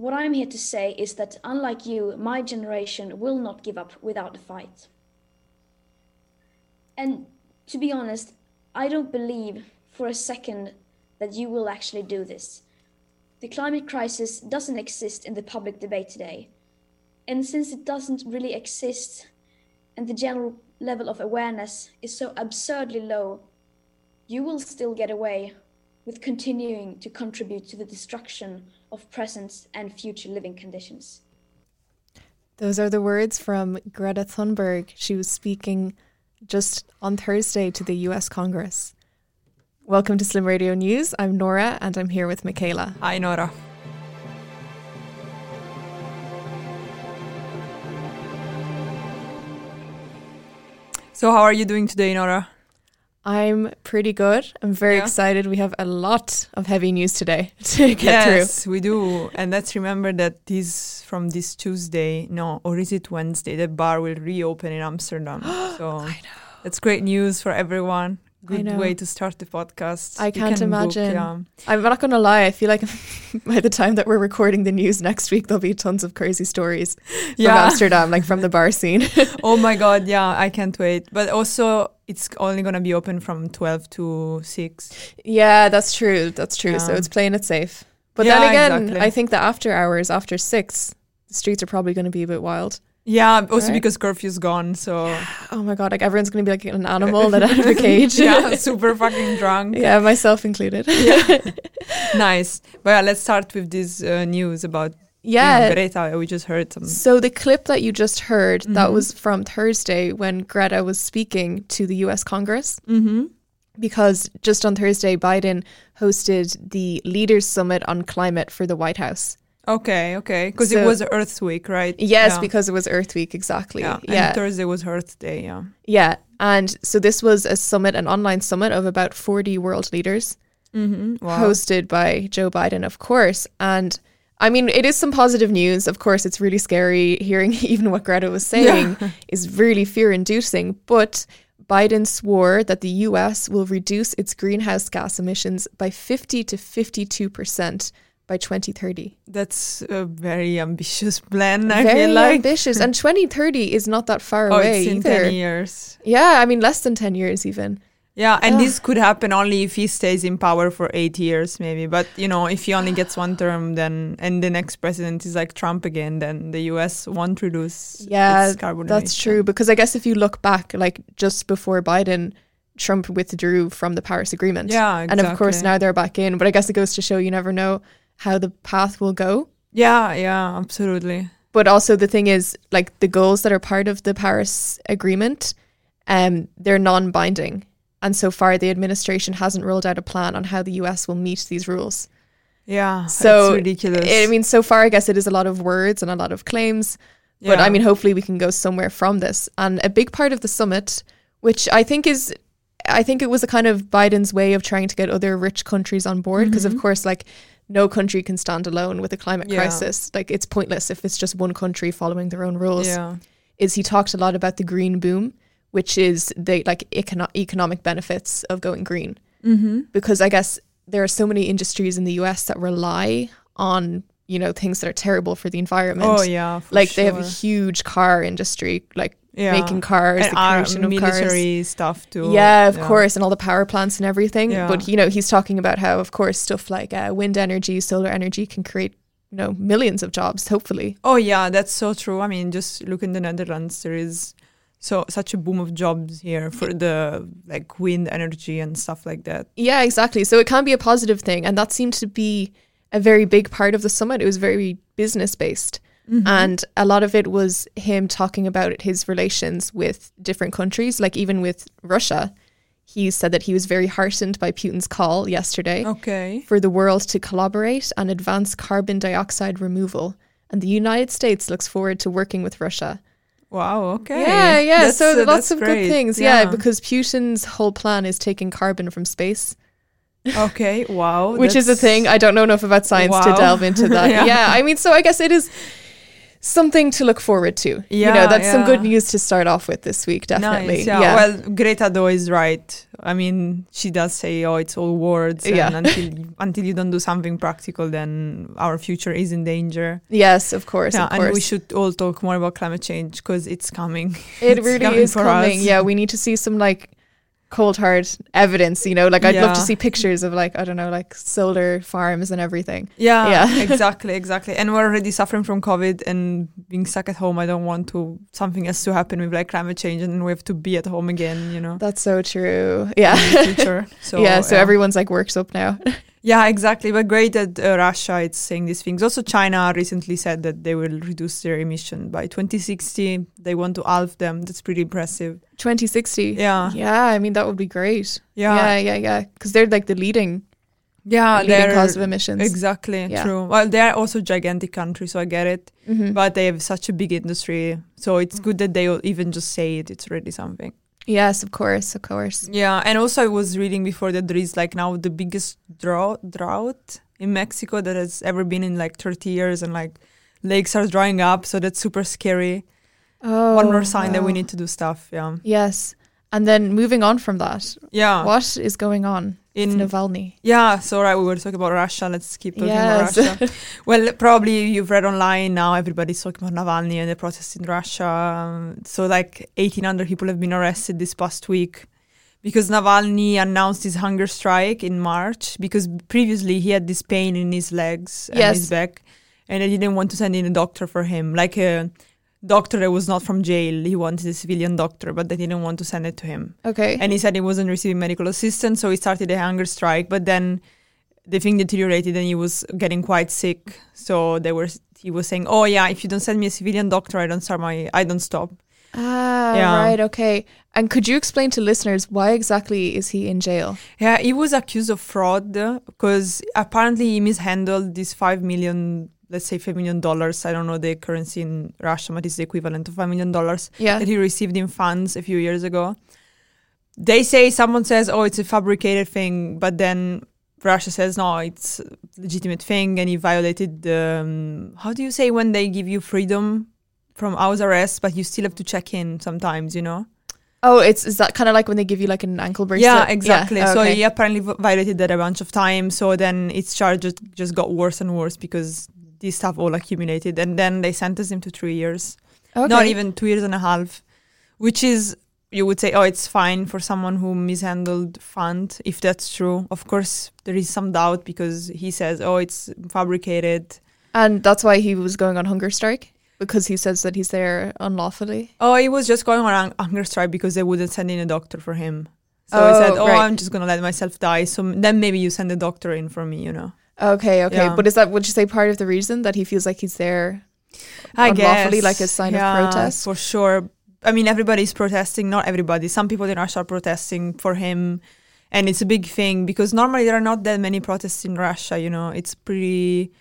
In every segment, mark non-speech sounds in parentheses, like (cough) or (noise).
what I'm here to say is that, unlike you, my generation will not give up without a fight. And to be honest, I don't believe for a second that you will actually do this. The climate crisis doesn't exist in the public debate today. And since it doesn't really exist, and the general level of awareness is so absurdly low, you will still get away with continuing to contribute to the destruction of present and future living conditions. Those are the words from Greta Thunberg. She was speaking just on Thursday to the US Congress. Welcome to Slim Radio News. I'm Nora and I'm here with Michaela. Hi, Nora. So, how are you doing today, Nora? I'm pretty good. I'm very yeah. excited. We have a lot of heavy news today (laughs) to get yes, through. Yes, we do. And let's remember that this from this Tuesday, no, or is it Wednesday? The bar will reopen in Amsterdam. (gasps) so I know. That's great news for everyone. Good way to start the podcast. I can't can imagine. Book, yeah. I'm not going to lie. I feel like (laughs) by the time that we're recording the news next week, there'll be tons of crazy stories yeah. from Amsterdam, like from the bar (laughs) scene. (laughs) oh my God. Yeah, I can't wait. But also, it's only going to be open from 12 to 6. Yeah, that's true. That's true. Yeah. So it's playing it safe. But yeah, then again, exactly. I think the after hours, after 6, the streets are probably going to be a bit wild. Yeah, also right? because curfew's gone, so oh my god, like everyone's gonna be like an animal let out of a cage. yeah, super fucking drunk. Yeah, myself included. yeah, (laughs) nice. But yeah, let's start with this uh, news about yeah, you know, Greta. We just heard some. So the clip that you just heard mm-hmm. that was from Thursday when Greta was speaking to the U.S. Congress. Mm-hmm. Because just on Thursday, Biden hosted the Leaders Summit on Climate for the White House. Okay, okay, because so, it was Earth Week, right? Yes, yeah. because it was Earth Week, exactly. Yeah, yeah. Thursday was Earth Day, yeah. Yeah, and so this was a summit, an online summit of about forty world leaders, mm-hmm. wow. hosted by Joe Biden, of course. And I mean, it is some positive news. Of course, it's really scary hearing (laughs) even what Greta was saying yeah. is really fear-inducing, but. Biden swore that the US will reduce its greenhouse gas emissions by 50 to 52 percent by 2030. That's a very ambitious plan, I very feel like. ambitious. and (laughs) 2030 is not that far oh, away it's in either. 10 years. Yeah, I mean, less than 10 years even. Yeah, and this could happen only if he stays in power for eight years, maybe. But you know, if he only gets one term, then and the next president is like Trump again, then the U.S. won't reduce. Yeah, that's true. Because I guess if you look back, like just before Biden, Trump withdrew from the Paris Agreement. Yeah, exactly. and of course now they're back in. But I guess it goes to show you never know how the path will go. Yeah, yeah, absolutely. But also the thing is, like the goals that are part of the Paris Agreement, um, they're non-binding, and so far the administration hasn't rolled out a plan on how the US will meet these rules. Yeah, so ridiculous. I mean, so far I guess it is a lot of words and a lot of claims, yeah. but I mean, hopefully we can go somewhere from this. And a big part of the summit, which I think is I think it was a kind of Biden's way of trying to get other rich countries on board because, mm-hmm. of course, like no country can stand alone with a climate yeah. crisis. Like it's pointless if it's just one country following their own rules. Yeah. Is he talked a lot about the green boom, which is the like econo- economic benefits of going green. Mm-hmm. Because I guess there are so many industries in the US that rely on you know things that are terrible for the environment. Oh yeah, like sure. they have a huge car industry, like yeah. making cars, and the creation of military cars. stuff too. Yeah, of yeah. course, and all the power plants and everything. Yeah. But you know, he's talking about how, of course, stuff like uh, wind energy, solar energy can create you know millions of jobs. Hopefully. Oh yeah, that's so true. I mean, just look in the Netherlands. There is so such a boom of jobs here for the like wind energy and stuff like that. Yeah, exactly. So it can be a positive thing, and that seemed to be a very big part of the summit. It was very business based. Mm-hmm. And a lot of it was him talking about his relations with different countries, like even with Russia. He said that he was very heartened by Putin's call yesterday okay. for the world to collaborate and advance carbon dioxide removal. And the United States looks forward to working with Russia. Wow, okay. Yeah, yeah. That's, so uh, lots of great. good things. Yeah. yeah, because Putin's whole plan is taking carbon from space. Okay, wow. Which is a thing. I don't know enough about science wow. to delve into that. (laughs) yeah. yeah, I mean, so I guess it is something to look forward to. you Yeah, know, that's some good news to start off with this week, definitely. Nice, yeah. Well, Greta though is right. I mean, she does say, "Oh, it's all words." And Yeah. until (laughs) until you don't do something practical, then our future is in danger. yes, of course, yeah, of course. and we should all talk more about climate change because it's coming. it (laughs) it's really coming is coming. us. Yeah, we need to see some like cold hard evidence, you know, like I'd love to see pictures of like, I don't know, like solar farms and everything. Yeah, Yeah. (laughs) exactly, (laughs) exactly. And we're already suffering from COVID and being stuck at home. I don't want to something else to happen with like climate change, and we have to be at home again. You know, That's so true. Yeah. future. (laughs) So yeah, so everyone's like works up now. Yeah, exactly. But great that uh, Russia is saying these things. Also, China recently said that they will reduce their emission by 2060. They want to halve them. That's pretty impressive. 2060. Yeah, Yeah, I mean that would be great. yeah, yeah, yeah, yeah. Because they're like the leading, yeah. leading cause of emissions. exactly Yeah. true. Well, they are also gigantic country, so I get it. Mhm. But they have such a big industry, so it's good that they will even just say it. It's already something. Yes, of course, of course. Yeah, and also I was reading before that there is like now the biggest drought drought in Mexico that has ever been in like 30 years, and like lakes are drying up, so that's super scary. Oh, One more sign that we need to do stuff. Yeah, Yes, and then moving on from that, yeah. what is going on in Navalny? yeah, so right, we were talking about Russia. Let's keep talking Yes. about Russia. (laughs) well, probably you've read online now. Everybody's talking about Navalny and the protests in Russia. Um, So like 1,800 people have been arrested this past week because Navalny announced his hunger strike in March because previously he had this pain in his legs and Yes. his back, and they didn't want to send in a doctor for him, like a doctor that was not from jail. He wanted a civilian doctor, but they didn't want to send it to him Okay. and he said he wasn't receiving medical assistance, so he started a hunger strike. But then the thing deteriorated, and he was getting quite sick. So they were he was saying, "Oh yeah, if you don't send me a civilian doctor, I don't start my I don't stop." ah, Yeah. right. Okay. And could you explain to listeners why exactly is he in jail? Yeah, he was accused of fraud because apparently he mishandled this five million, let's say five million dollars. I don't know the currency in Russia, but it's the equivalent of five million dollars Yeah. that he received in funds a few years ago. They say someone says, "Oh, it's a fabricated thing," but then Russia says, "No, it's a legitimate thing," and he violated the. Um, how do you say when they give you freedom from house arrest, but you still have to check in sometimes? You know. Oh, it's is that kind of like when they give you like an ankle bracelet? Yeah, exactly. So okay. he apparently v- violated that a bunch of times. So then its charge just, just got worse and worse because this stuff all accumulated, and then they sentenced him to three years. okay. not even two years and a half, which is you would say, oh, it's fine for someone who mishandled fund if that's true. Of course, there is some doubt because he says, oh, it's fabricated. And that's why he was going on hunger strike because he says that he's there unlawfully. Oh, he was just going on hunger strike because they wouldn't send in a doctor for him. So Oh, he said, oh, oh, right. I'm just gonna let myself die. So m- then maybe you send a doctor in for me, you know. Okay, okay. Yeah. But is that would you say part of the reason that he feels like he's there? I Unlawfully, guess, like a sign of protest? for sure. I mean, everybody's protesting. Not everybody. Some people in Russia are protesting for him, and it's a big thing because normally there are not that many protests in Russia. You know, it's pretty.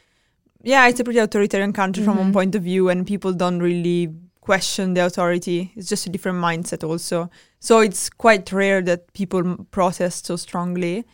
Yeah, it's a pretty authoritarian country from one Mhm. point of view, and people don't really question the authority. It's just a different mindset, also. So it's quite rare that people protest so strongly.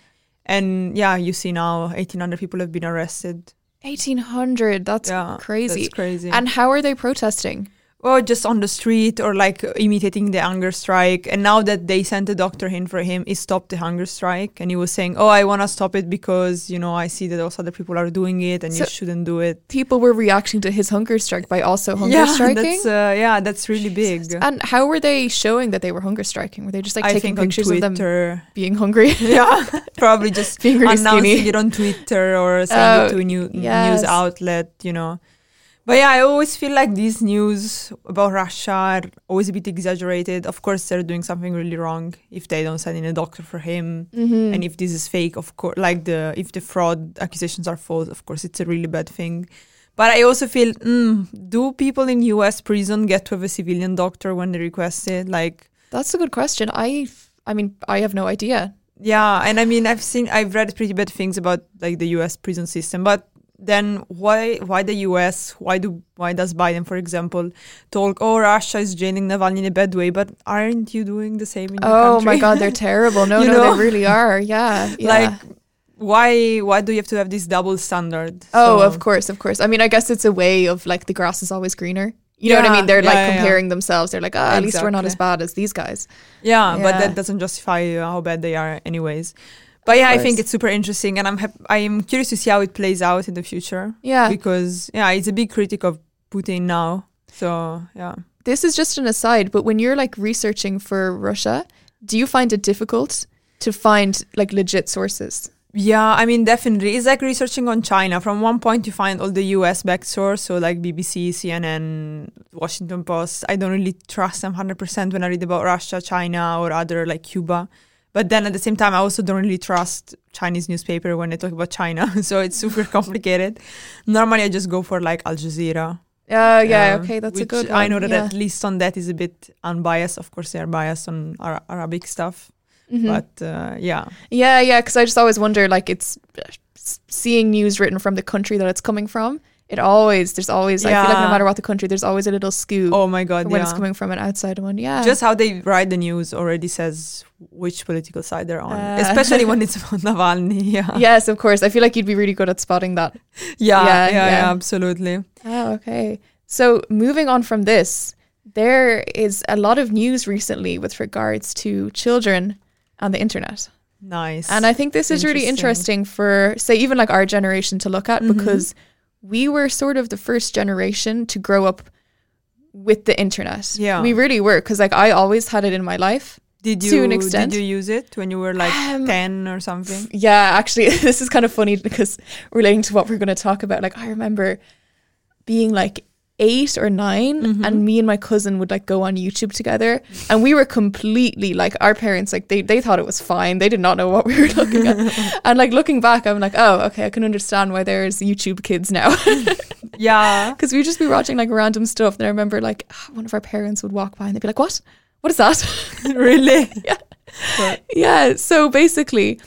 And yeah, you see now, 1,800 people have been arrested. Eighteen hundred. That's yeah, crazy. That's crazy. And how are they protesting? Well, just on the street or like imitating the hunger strike. And now that they sent a doctor in for him, he stopped the hunger strike. And he was saying, Oh, I want to stop it because, you know, I see that also other people are doing it and So- you shouldn't do it. People were reacting to his hunger strike by also hunger yeah, (laughs) striking. That's, uh, yeah, that's really big. and how were they showing that they were hunger striking? Were they just like I taking pictures of them being hungry? (laughs) yeah, (laughs) probably just being really announcing skinny. it on Twitter or saying Oh, it to a new yes. news outlet, you know. But yeah, I always feel like these news about Russia are always a bit exaggerated. Of course, they're doing something really wrong if they don't send in a doctor for him, Mhm. and if this is fake, of course, like the if the fraud accusations are false, of course, it's a really bad thing. But I also feel, mm, do people in U.S. prison get to have a civilian doctor when they request it? Like, That's a good question. I, I mean, I have no idea. Yeah, and I mean, I've seen, I've read pretty bad things about like the U.S. prison system, but then why, why the U.S.? Why do, why does Biden, for example, talk? Oh, Russia is jailing Navalny in a bad way, but aren't you doing the same in your Oh my God, they're (laughs) terrible. No, no, know? they really are. Yeah, (laughs) yeah. like, why why do you have to have this double standard? Oh, So- of course, of course. I mean, I guess it's a way of like the grass is always greener. You know what I mean? They're yeah, like yeah, yeah. comparing themselves. They're like, ah, at least we're not as bad as these guys. Yeah, but that doesn't justify how bad they are, anyways. But yeah, I think it's super interesting, and I'm hap- I'm curious to see how it plays out in the future Yeah. because yeah, it's a big critic of Putin now. So yeah, This is just an aside, but when you're like researching for Russia, do you find it difficult to find like legit sources? yeah, I mean definitely, it's like researching on China. From one point, you find all the U.S. backed source, so like BBC, CNN, Washington Post. I don't really trust them hundred percent when I read about Russia, China, or other like Cuba. But then at the same time, I also don't really trust Chinese newspaper when they talk about China. (laughs) so it's super (laughs) complicated. Normally, I just go for like Al Jazeera. Uh, yeah, um, okay, that's a good one. I know that yeah. at least on that is a bit unbiased. Of course, they are biased on Ara- Arabic stuff. Mhm. But uh, yeah, Yeah, yeah, because I just always wonder, like, it's seeing news written from the country that it's coming from. It always, there's always, I feel like no matter what the country, there's always a little scoop oh my god, when yeah. it's coming from an outside one. Yeah. Just how they write the news already says which political side they're on, Uh. especially when it's (laughs) about Navalny. Yeah. yes, of course. I feel like you'd be really good at spotting that. Yeah, Yeah, yeah, yeah, yeah. absolutely. Oh, okay. So moving on from this, there is a lot of news recently with regards to children and the internet. Nice. And I think this is really Interesting. interesting for, say, even like our generation to look at Mhm. because we were sort of the first generation to grow up with the internet. Yeah. We really were because, like, I always had it in my life. did to you an extent. did you use it when you were like Um, ten or something? Yeah, actually, (laughs) this is kind of funny because relating to what we're going to talk about, like, I remember being like eight or 9 Mhm. and me and my cousin would like go on YouTube together and we were completely like our parents like they, they thought it was fine. They did not know what we were looking at. (laughs) And like looking back I'm like oh okay I can understand why there's YouTube kids now. (laughs) Yeah. (laughs) because we'd just be watching like random stuff and I remember like one of our parents would walk by and they'd be like what? What is that? Really? Yeah, yeah so basically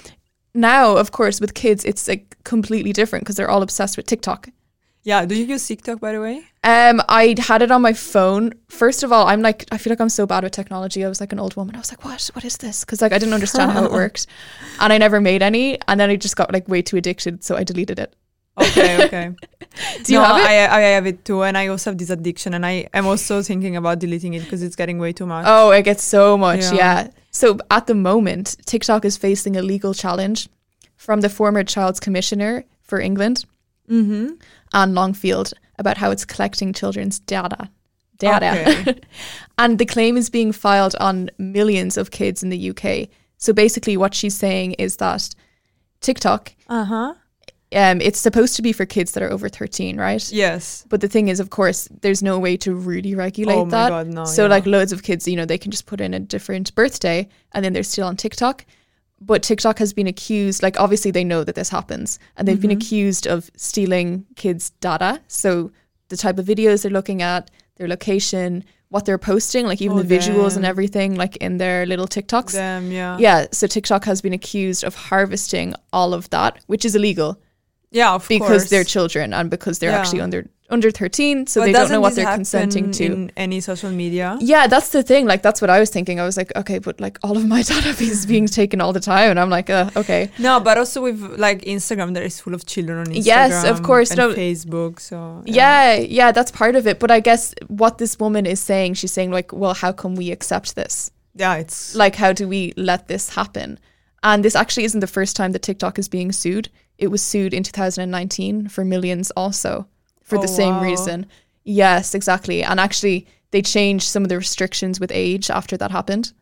now of course with kids it's like completely different because they're all obsessed with TikTok Yeah. Do you use TikTok by the way? Um, I had it on my phone. First of all, I'm like, I feel like I'm so bad with technology. I was like an old woman. I was like, what? What is this? Because like I didn't understand how it (laughs) worked, and I never made any. And then I just got like way too addicted, so I deleted it. Okay, (laughs) okay. Do you no, have it? I, I have it too, and I also have this addiction, and I am also thinking about deleting it because it's getting way too much. oh, it gets so much. Yeah. Yeah. So at the moment, TikTok is facing a legal challenge from the former Child's Commissioner for England, Mm-hmm. Anne Longfield, about how it's collecting children's data. Data. Okay. (laughs) and the claim is being filed on millions of kids in the UK. So basically, what she's saying is that TikTok, Uh huh. um, it's supposed to be for kids that are over 13, right? Yes. But the thing is, of course, there's no way to really regulate Oh my that. God, no, so, yeah. like, loads of kids, you know, they can just put in a different birthday and then they're still on TikTok. But TikTok has been accused, like, obviously, they know that this happens and they've been Mhm. accused of stealing kids' data. So, the type of videos they're looking at, their location, what they're posting, like, even Oh, the visuals and everything, like, in their little TikToks. Them, yeah. Yeah. So, TikTok has been accused of harvesting all of that, which is illegal Yeah, of course. because course. they're children and because they're Yeah. actually under under 13 so But they don't know what they're consenting to in any social media. yeah that's the thing like that's what i was thinking i was like okay but like all of my (laughs) data is being (laughs) taken all the time and i'm like uh, okay No, but also with like Instagram, there is full of children on Instagram. Yes, of course, And no. Facebook. So yeah yeah that's part of it but i guess what this woman is saying she's saying like well how can we accept this yeah, it's like how do we let this happen and this actually isn't the first time that tiktok is being sued it was sued in 2019 for millions also for Oh, the same wow. reason yes exactly and actually they changed some of the restrictions with age after that happened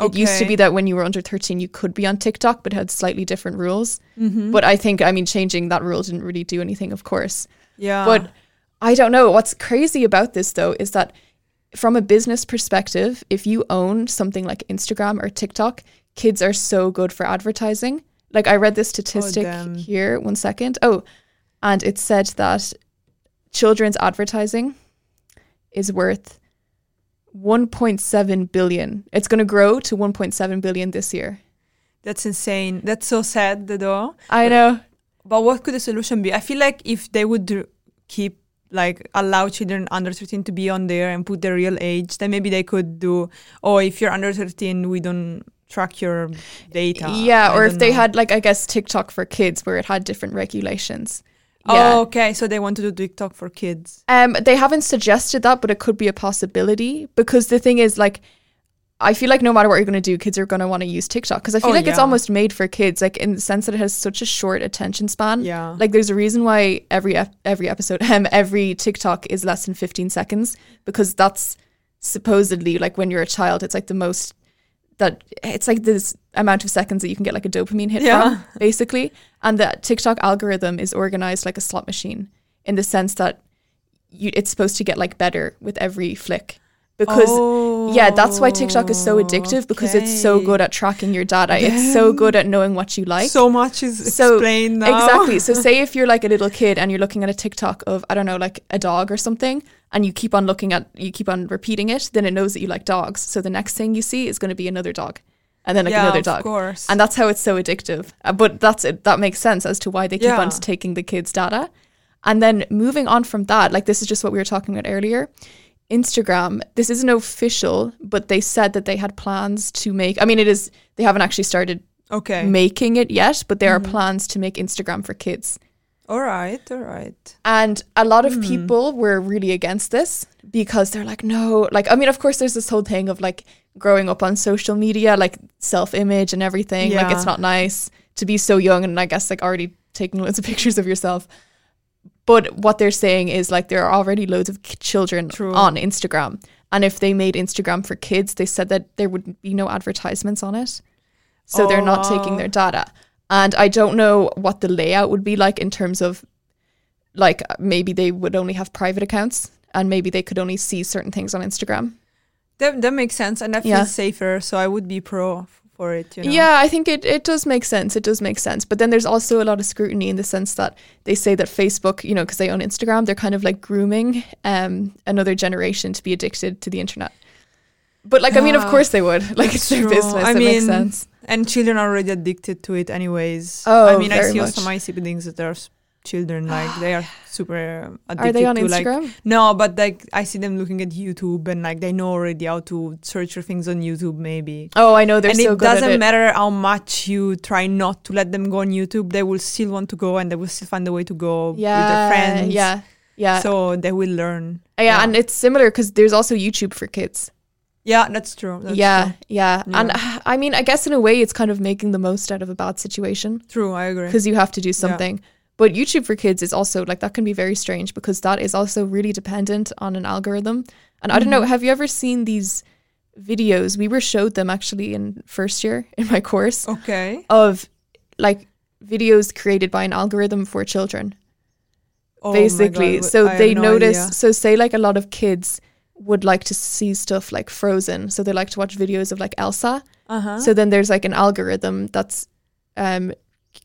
it used to be that when you were under 13 you could be on tiktok but had slightly different rules Mhm. but i think i mean changing that rule didn't really do anything of course yeah. but I don't know. What's crazy about this though is that from a business perspective, if you own something like Instagram or TikTok, kids are so good for advertising. Like I read this statistic damn. here, one second. Oh, and it said that children's advertising is worth 1.7 billion. It's going to grow to 1.7 billion this year. that's insane. That's so sad, though. I know. But what could the solution be? I feel like if they would keep like allow children under 13 to be on there and put their real age, then maybe they could do. Oh, if you're under 13, we don't track your data. yeah, I or if don't they had like I guess TikTok for kids where it had different regulations. Oh, okay. So they want to do TikTok for kids. Um, they haven't suggested that, but it could be a possibility because the thing is, like, I feel like no matter what you're going to do, kids are going to want to use TikTok because I feel Oh, like it's almost made for kids, like in the sense that it has such a short attention span. Yeah. Like, there's a reason why every ep- every episode, (laughs) um, every TikTok is less than 15 seconds because that's supposedly like when you're a child, it's like the most that it's like this amount of seconds that you can get like a dopamine hit Yeah. from, (laughs) basically. And the TikTok algorithm is organized like a slot machine in the sense that you it's supposed to get like better with every flick. Because oh. Yeah, that's why TikTok is so addictive because it's so Oh, good at tracking your data. It's so good at knowing what you like. so much is So, explained now. Exactly. So (laughs) say if you're like a little kid and you're looking at a TikTok of I don't know like a dog or something and you keep on looking at you keep on repeating it, then it knows that you like dogs. So the next thing you see is going to be another dog. And then like yeah, another of dog. course. And that's how it's so addictive. Uh, but that's it. That makes sense as to why they keep on taking the kids' data. And then moving on from that, like this is just what we were talking about earlier. Instagram, this isn't official, but they said that they had plans to make. I mean, it is. They haven't actually started okay. making it yet, but there Mm-hmm. are plans to make Instagram for kids. all right. All right. And a lot of Hmm. people were really against this because they're like, no, like, I mean, of course, there's this whole thing of like growing up on social media, like self image and everything. Like, it's not nice to be so young and I guess like already taking loads of (laughs) pictures of yourself. But what they're saying is like there are already loads of children True. on Instagram. And if they made Instagram for kids, they said that there would be no advertisements on it. So they're not taking Oh. their data. And I don't know what the layout would be like in terms of like maybe they would only have private accounts and maybe they could only see certain things on Instagram. That that makes sense, and that Yeah. feels safer. So I would be pro for it. You know. Yeah, I think it, it does make sense. It does make sense. But then there's also a lot of scrutiny in the sense that they say that Facebook, you know, because they own Instagram, they're kind of like grooming um, another generation to be addicted to the internet. But like, I mean, of course they would. (laughs) Like, it's their business. I it makes mean, sense. And children are already addicted to it, anyways. Oh, I mean, I see much. also my siblings that are children, (gasps) like they are super addicted Are they on to like Instagram? no, but like I see them looking at YouTube and like they know already how to search for things on YouTube, maybe. oh, I know they're and so it good at doesn't it. matter how much you try not to let them go on YouTube, they will still want to go and they will still find a way to go yeah, with their friends. Yeah, yeah, So they will learn. yeah, and it's similar because there's also YouTube for kids. yeah, that's true. That's yeah, true. yeah, and Yeah. (sighs) uh, I mean, I guess in a way, it's kind of making the most out of a bad situation True, I agree. because you have to do something. But YouTube for kids is also like that can be very strange because that is also really dependent on an algorithm. And I don't know, Mhm. have you ever seen these videos? We were showed them actually in first year (laughs) in my course Okay. of like videos created by an algorithm for children. Oh my basically. God, so I they no notice. idea. So say like a lot of kids would like to see stuff like Frozen, so they like to watch videos of like Elsa. Uh-huh. So then there's like an algorithm that's um,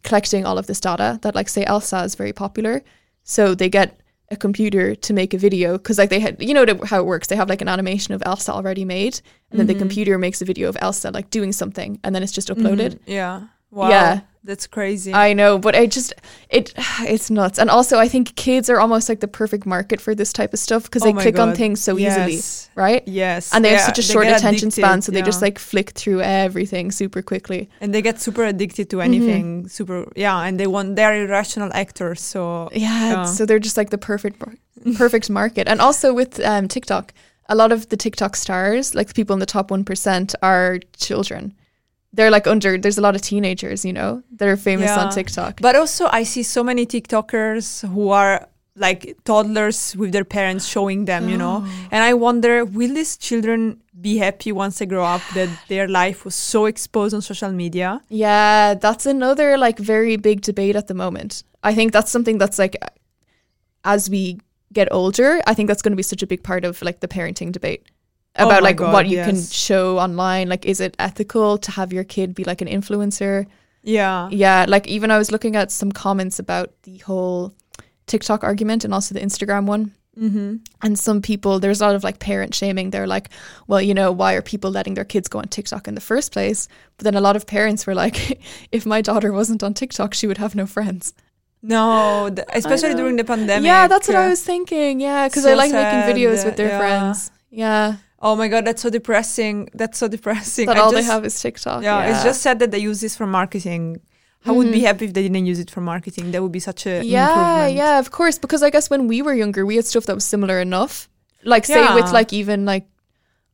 collecting all of this data. That like say Elsa is very popular, so they get a computer to make a video because like they had you know how it works. They have like an animation of Elsa already made, and then the Mhm. computer makes a video of Elsa like doing something, and then it's just uploaded. Mhm. Yeah. Wow. Yeah. That's crazy. I know, but I just it (sighs) it's nuts. And also I think kids are almost like the perfect market for this type of stuff because Oh they click on things so easily, right? Yes. And they have such a short get attention span, addicted, so they just like flick through everything super quickly. and they get super addicted to Mhm. anything. Super yeah, and they want they're irrational actors. So Yeah, Yeah. so they're just like the perfect perfect market. And also with um, TikTok, a lot of the TikTok stars, like the people in the top one percent, are children. They're like under. There's a lot of teenagers, you know, that are famous on TikTok. But also, I see so many TikTokers who are like toddlers with their parents showing them, you know. Oh. And I wonder, will these children be happy once they grow up that (sighs) their life was so exposed on social media? Yeah, that's another like very big debate at the moment. I think that's something that's like as we get older, I think that's going to be such a big part of like the parenting debate about my like God, what you can show online. Like, is it ethical to have your kid be like an influencer? Yeah. Yeah, like even I was looking at some comments about the whole TikTok argument and also the Instagram one. Mm-hmm. And some people, there's a lot of like parent shaming. They're like, well, you know, why are people letting their kids go on TikTok in the first place? But then a lot of parents were like, (laughs) if my daughter wasn't on TikTok, she would have no friends. No, th- (laughs) especially during the pandemic. yeah, that's what I was thinking. Yeah, because so I like sad, making videos with their yeah. friends. Yeah. Oh my god, that's so depressing. That's so depressing. that I all just- they have is TikTok. Yeah, it's just sad that they use this for marketing. I would be Mhm. happy if they didn't use it for marketing. That would be such a yeah, improvement. yeah, of course. Because I guess when we were younger, we had stuff that was similar enough. Like say with like even like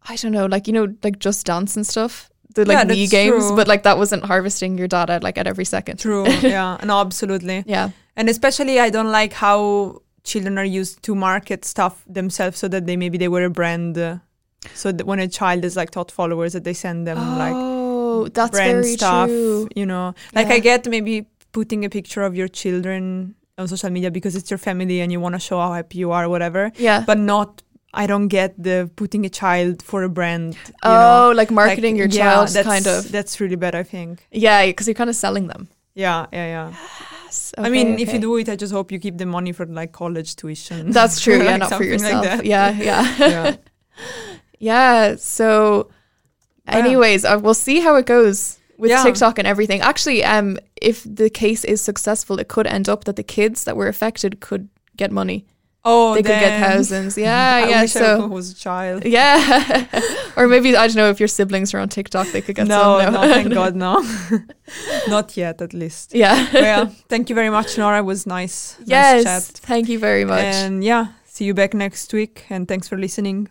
I don't know, like you know, like Just Dance and stuff. The like Yeah, Wii games, true. but like that wasn't harvesting your data like at every second. True. (laughs) yeah. No, absolutely. Yeah. And especially, I don't like how children are used to market stuff themselves, so that they maybe they were a brand. Uh, so when a child is like taught followers, that they send them like oh, that's brand very stuff. true. You know, like Yeah. I get maybe putting a picture of your children on social media because it's your family and you want to show how happy you are, or whatever. Yeah. But not. I don't get the putting a child for a brand. You oh, know? like marketing Like, your yeah, child, that's, kind of. That's really bad. I think. Yeah, because you're kind of selling them. Yeah, yeah, yeah. Yes. I mean, if you do it, I just hope you keep the money for like college tuition. that's true. (laughs) yeah, Like not for like yourself. that. yeah, yeah, yeah. (laughs) yeah. So, Yeah. anyways, uh, we'll see how it goes with Yeah. TikTok and everything. Actually, um, if the case is successful, it could end up that the kids that were affected could get money. Oh, they could get thousands. (laughs) Yeah, I yeah. wish I So. was a child. (laughs) Yeah, (laughs) or maybe I don't know if your siblings are on TikTok, they could get No, some. no, thank God, no. Not yet, at least. Yeah. Yeah, thank you very much, Nora. It was nice. yes. Nice chat. Thank you very much. And yeah, see you back next week. And thanks for listening.